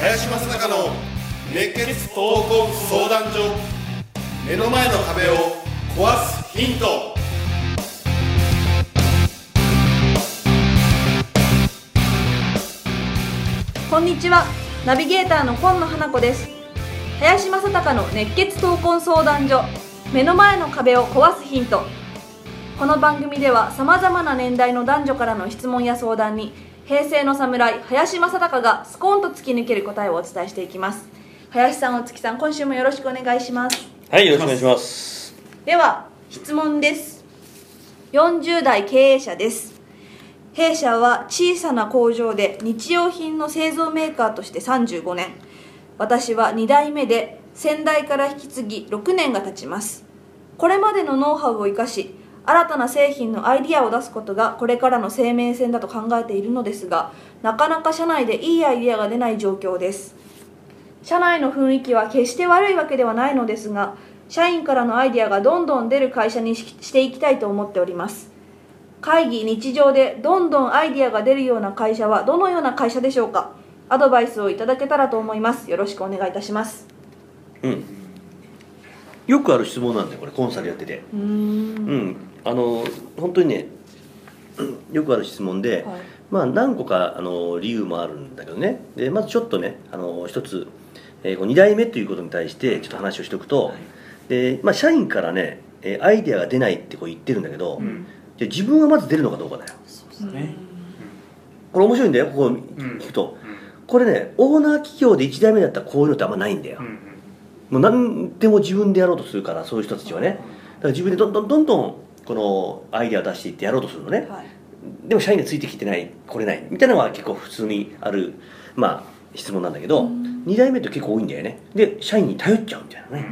林正孝の熱血闘魂相談所目の前の壁を壊すヒントこんにちは。ナビゲーターの今野花子です。林正孝の熱血闘魂相談所。目の前の壁を壊すヒント。この番組ではさまざまな年代の男女からの質問や相談に平成の侍林正孝がスコーンと突き抜ける答えをお伝えしていきます。林さんお月さん今週もよろしくお願いします。はい、よろしくお願いします。では質問です。40代経営者です弊社は小さな工場で日用品の製造メーカーとして35年。私は2代目で先代から引き継ぎ6年が経ちます。これまでのノウハウを生かし新たな製品のアイディアを出すことがこれからの生命線だと考えているのですがなかなか社内でいいアイディアが出ない状況です。社内の雰囲気は決して悪いわけではないのですが社員からのアイデアがどんどん出る会社にしていきたいと思っております。会議日常でどんどんアイデアが出るような会社はどのような会社でしょうか？アドバイスをいただけたらと思いますよろしくお願いいたしますうん。よくある質問なんだよ、これ、コンサルやってて。うーんうん。あの、本当にね、う んよくある質問で、はいまあ、何個かあの理由もあるんだけどね。で、まずちょっとね、あの、一つ、えー、2代目ということに対して、ちょっと話をしておくと、で、まあ、社員からね、えーアイデアが出ないってこう言ってるんだけど、んじゃあ自分はまず出るのかどうかだよ。ね。これ面白いんだよ、ここを聞くと。これね、オーナー企業で1代目だったらこういうのってあんまないんだよ。うんもう何でも自分でやろうとするからそういう人たちはね。だから自分でどんどんどんどんこのアイデアを出していってやろうとするのね。はい。でも社員がついてきてない来れない。みたいなのは結構普通にあるまあ質問なんだけど。2代目って結構多いんだよね。で社員に頼っちゃうみたいなね。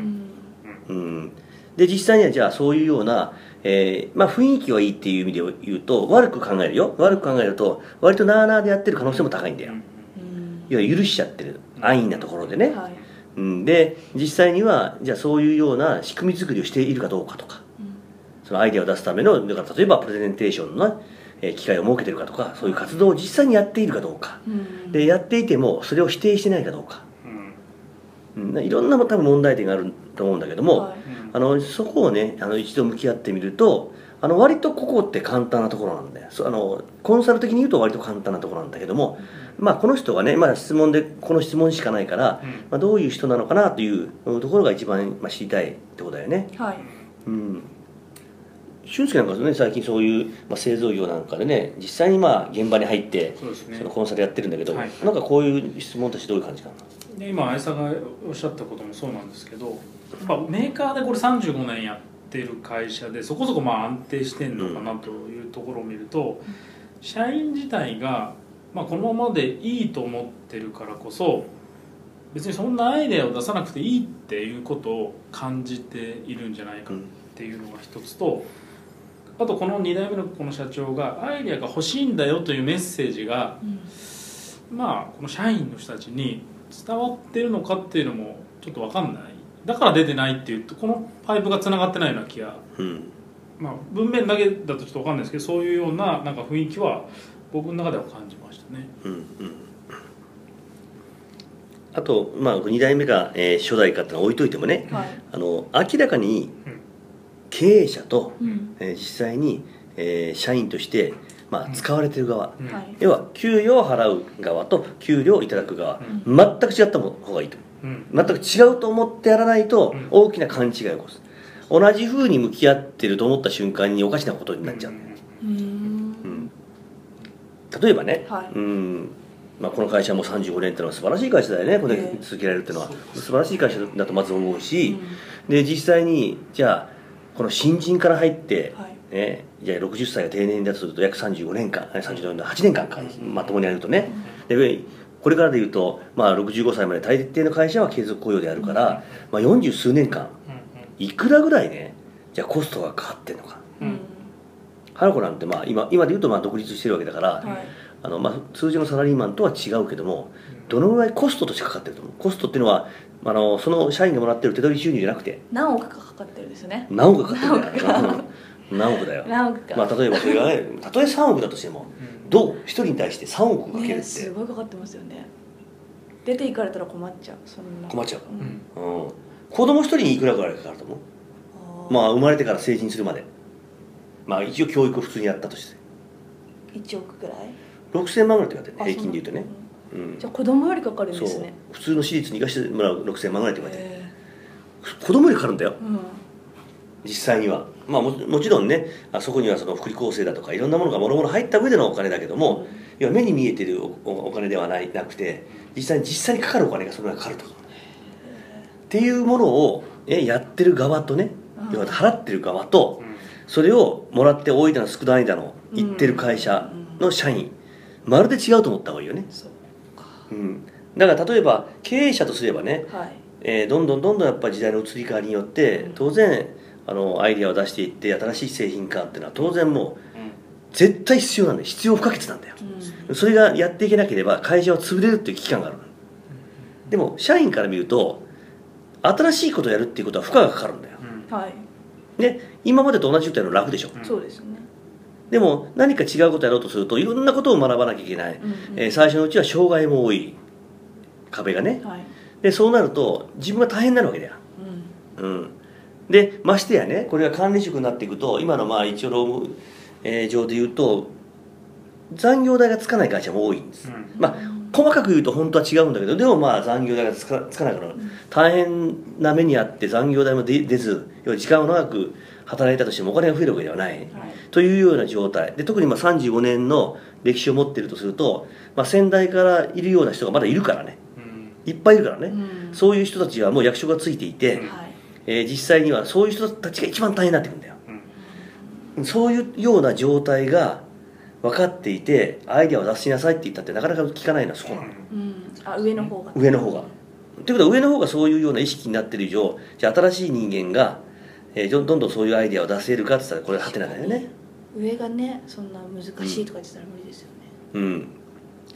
うんで実際にはじゃあそういうような、えーまあ、雰囲気はいいっていう意味で言うと悪く考えるよ。悪く考えると割となあなあでやってる可能性も高いんだよ。要は許しちゃってる。安易なところでね、はい。うん、で実際にはじゃあそういうような仕組み作りをしているかどうかとか、そのアイデアを出すためのだから例えばプレゼンテーションの、えー機会を設けてるかとかそういう活動を実際にやっているかどうか。うん。でやっていてもそれを否定してないかどうか、うん、いろんな多分問題点があると思うんだけども、はい。あのそこをねあの一度向き合ってみるとあの割とここって簡単なところなんだよ。あのコンサル的に言うと割と簡単なところなんだけども、まあ、この人がね、まあ、質問でこの質問しかないから、まあ、どういう人なのかなというところが一番、まあ、知りたいってことだよね。はい。うん。俊介なんかね最近そういう、まあ、製造業なんかでね実際にまあ現場に入ってそのコンサルやってるんだけど、はい。なんかこういう質問としてどういう感じかなで今愛さんがおっしゃったこともそうなんですけどやっぱメーカーでこれ35年やってる会社でそこそこまあ安定してんのかなというところを見ると、社員自体が、まあ、このままでいいと思ってるからこそ別にそんなアイデアを出さなくていいっていうことを感じているんじゃないかっていうのが一つとあとこの2代目のこの社長がアイデアが欲しいんだよというメッセージがまあこの社員の人たちに伝わってるのかっていうのもちょっと分かんない。だから出てないっていうとこのパイプがつながってないような気が、うん。まあ、文面だけだとちょっと分かんないですけどそういうようななんか雰囲気は僕の中では感じましたね。うんうん。あと、まあ、2代目が、えー初代かってのは置いといてもねはい。あの明らかにうん。経営者と、うん。えー実際に、えー社員として、まあ、使われてる側、うん。はい。要は給与を払う側と給料をいただく側、全く違った方がいいと。うん。全く違うと思ってやらないとうん。大きな勘違いを起こす。同じ風に向き合ってると思った瞬間におかしなことになっちゃう。うーん。うん。例えばね、はい。うん。まあ、この会社も35年ってのは素晴らしい会社だよね。これええ続けられるっていうのは素晴らしい会社だとまず思うし、で実際にじゃあこの新人から入って、はいね、じゃあ60歳が定年だとすると約35年間え35年8年間か。まともにやるとね。でこれからでいうと、まあ、65歳まで大抵の会社は継続雇用であるから、まあ、40数年間いくらぐらいねじゃあコストがかかってんのか。うん。うん花子なんてまあ今今で言うとまあ独立してるわけだから、はい。あのまあ、通常のサラリーマンとは違うけどもどのぐらいコストとしてかかってると思う？コストっていうのはあのその社員がもらってる手取り収入じゃなくて何億かかかってるんですよね。何億かかってるんだ何億だよ。何億か、まあ例えばそれがねたとえ3億だとしてもどう？一人に対して3億かけるねすってごいかかってますよね。出て行かれたら困っちゃう。そんな。困っちゃう。うん。うん。子供一人にいくらぐらいかかると思う？まあ生まれてから成人するまで。まあ一応教育を普通にやったとして。1億ぐらい？6000万ぐらいって言われてるあね平均で言うとね。そうなんだうん。じゃあ子供よりかかるんですね。普通の私立に行かしてもらう6000万ぐらいって言われて子供よりかかるんだよ。ーうん。実際にはまあももちろんねあそこにはその福利厚生だとかいろんなものがもろもろ入った上でのお金だけども、要は目に見えてるお金ではないなくて実際に実際にかかるお金がそれぐらいかかると。っていうものをえやってる側とねうん。要は払ってる側とうん。それをもらって多いだの少ないだの言ってる会社の社員まるで違うと思った方がいいよね、そううん、だから例えば経営者とすればね、はい。えーどんどんどんどんやっぱ時代の移り変わりによって当然あのアイデアを出していって新しい製品化っていうのは当然もう絶対必要なんだよ。必要不可欠なんだよ。うん。それがやっていけなければ会社は潰れるっていう危機感があるでも社員から見ると新しいことをやるっていうことは負荷がかかるんだよ。うん。はい。で今までと同じことやるの楽でしょ。うん。そうですね。でも何か違うことやろうとするといろんなことを学ばなきゃいけない、うんうんえー最初のうちは障害も多い。壁がね。はい。でそうなると自分が大変になるわけだよ。うん。うん、でましてやねこれが管理職になっていくと今のまあ一応労務、えー上で言うと残業代がつかない会社も多いんです、うん。まあ細かく言うと本当は違うんだけどでもまあ残業代がつかつかないから大変な目にあって残業代も出出ず要は時間を長く働いたとしてもお金が増えるわけではない。はい。というような状態。で特にまあ35年の歴史を持っているとすると、まあ、先代からいるような人がまだいるからね。うん。いっぱいいるからね、うん。そういう人たちはもう役職がついていて、うん。はいえー実際にはそういう人たちが一番大変になってくるんだよ。うん。そういうような状態が分かっていてアイデアを出しなさいって言ったってなかなか聞かないのはそこなの、うん。あ上の方が。上の方が。ということは上の方がそういうような意識になってる以上じゃあ新しい人間が、えーどんどんどんそういうアイデアを出せるかって言ったらこれはハテナだよね。上がねそんな難しいとか言ってたら無理ですよね。うん。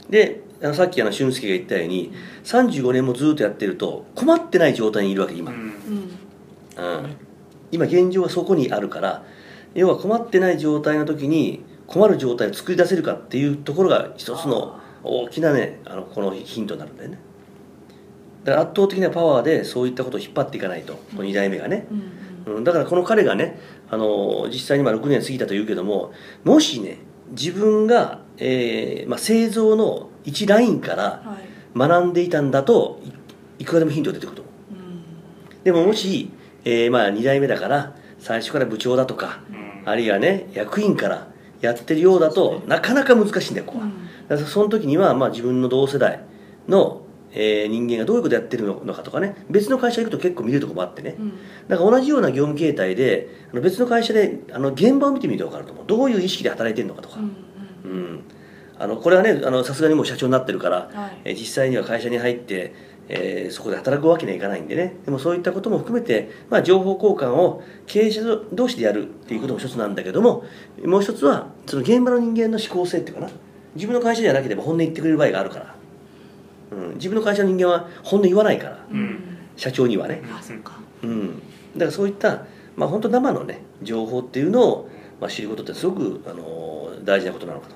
であのさっきあの俊介が言ったように35年もずっとやってると困ってない状態にいるわけ今、うんうん。うん、今現状はそこにあるから要は困ってない状態の時に困る状態を作り出せるかっていうところが一つの大きなねあのこのヒントになるんだよね。だから圧倒的なパワーでそういったことを引っ張っていかないとこの2代目がね、うんうんうん、だからこの彼がねあの実際にまあ6年過ぎたというけどももしね自分が、えーまあ、製造の1ラインからはい。学んでいたんだといいくらでもヒントが出てくると思う。うん。でももし、えーまあ2代目だから最初から部長だとかうん。あるいはね役員からやってるようだとなかなか難しいんだよここは、うん。その時には、まあ、自分の同世代の、えー人間がどういうことやってるのかとかね別の会社行くと結構見れるとこもあってね。うん。だから同じような業務形態であの別の会社であの現場を見てみると分かると思う。どういう意識で働いてるのかとか。うんうんあのこれはねあのさすがにもう社長になってるから、うんはい。えー実際には会社に入って、えーそこで働くわけにはいかないんでね。でもそういったことも含めて、まあ、情報交換を経営者同士でやるっていうことも一つなんだけどももう一つはその現場の人間の思考性っていうかな。自分の会社じゃなければ本音言ってくれる場合があるから、うん、自分の会社の人間は本音言わないから。うん。社長にはね、あそっか。うん、だからそういった、まあ、本当生のね情報っていうのを、まあ、知ることってすごく、あのー大事なことなのかと、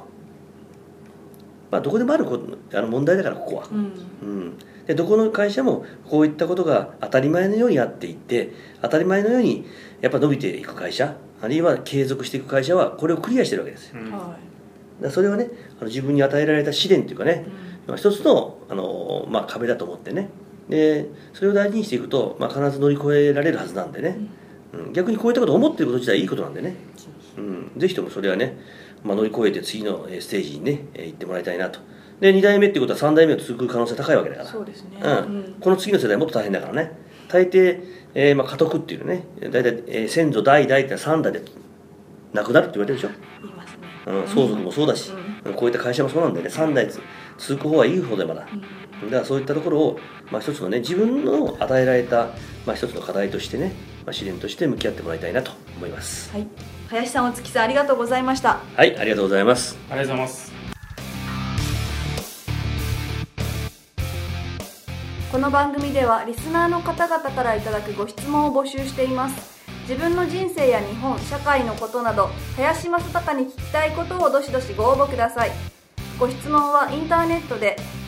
まあ、どこでもあることあの問題だからここは、うん。うん、でどこの会社もこういったことが当たり前のようにやっていって当たり前のようにやっぱ伸びていく会社あるいは継続していく会社はこれをクリアしてるわけですよ。うん。はだからそれはねあの自分に与えられた試練というかねい、まあ、一つのあの、まあ、壁だと思ってね。でそれを大事にしていくと、まあ、必ず乗り越えられるはずなんでね、うん、逆にこういったことを思っていること自体いいことなんでね、うん、ぜひともそれはね、まあ、乗り越えて次のえーステージにねえー行ってもらいたいなと。で2代目っていうことは3代目を続く可能性高いわけだから。そうですね。うん。この次の世代もっと大変だからね。大抵、えーまあ、家督っていうのね大体、えー先祖代々って3代で亡くなるって言われてるでしょ。言いますね。うん、相続もそうだし、こういった会社もそうなんだよね。3代続く方はいい方でまだ。だからそういったところを、まあ、一つのね自分の与えられた、まあ、一つの課題としてね、まあ、試練として向き合ってもらいたいなと思います。はい。林さんお月さんありがとうございました。はいありがとうございます。ありがとうございます。この番組ではリスナーの方々からいただくご質問を募集しています。自分の人生や日本社会のことなど林正孝に聞きたいことをどしどしご応募ください。ご質問はインターネットで